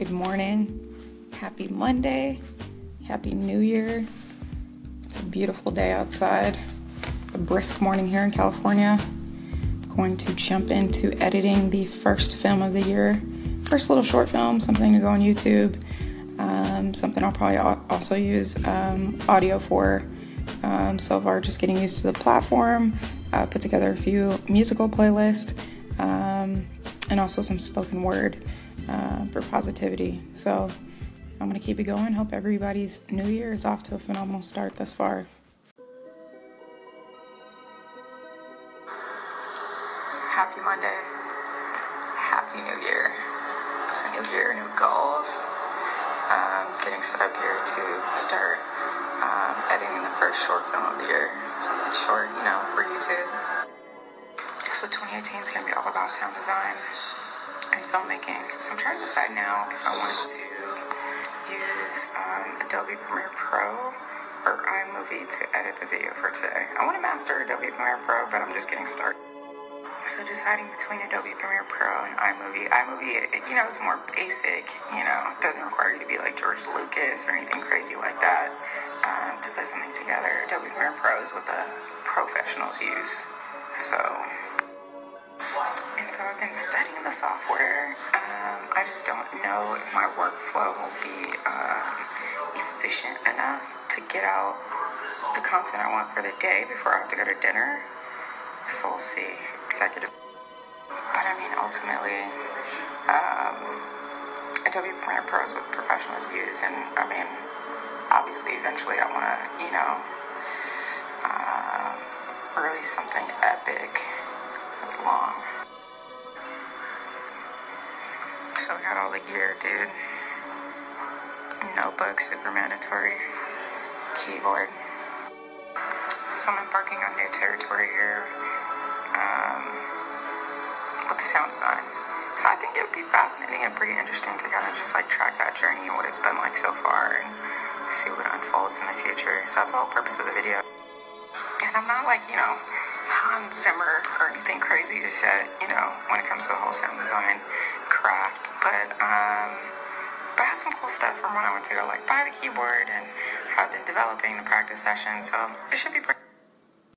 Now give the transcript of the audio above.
Good morning. Happy Monday. Happy New Year. It's a beautiful day outside. A brisk morning here in California. Going to jump into editing the first film of the year. First little short film, something to go on YouTube. Um, something I'll probably also use um, audio for. Um, so far, just getting used to the platform. Uh, put together a few musical playlists um, and also some spoken word uh, for positivity. So I'm going to keep it going. Hope everybody's new year is off to a phenomenal start thus far. Happy Monday. Happy New Year. It's a new year, new goals. Um, getting set up here to start um, editing the first short film of the year. Something short, you know, for YouTube. So 2018 is going to sound design and filmmaking. So I'm trying to decide now if I want to use um, Adobe Premiere Pro or iMovie to edit the video for today. I want to master Adobe Premiere Pro, but I'm just getting started. So deciding between Adobe Premiere Pro and iMovie. iMovie, you know, it's more basic. You know, it doesn't require you to be like George Lucas or anything crazy like that um, to put something together. Adobe Premiere Pro is what the professionals use. So and so I've been studying the software. Um, I just don't know if my workflow will be uh, efficient enough to get out the content I want for the day before I have to go to dinner. So we'll see. Executive. But I mean, ultimately, um, Adobe Premiere Pro is what professionals use, and I mean, obviously, eventually, I want to, you know, uh, release something epic that's long. So I got all the gear, dude. Notebook, super mandatory. Keyboard. So I'm embarking on new territory here um, with the sound design. So I think it would be fascinating and pretty interesting to kind of just like track that journey and what it's been like so far and see what unfolds in the future. So that's the whole purpose of the video. And I'm not like, you know, Hans Zimmer or anything crazy just yet, you know, when it comes to the whole sound design craft, but um, but I have some cool stuff from when I went to go like buy the keyboard and have been developing the practice session. So it should be pretty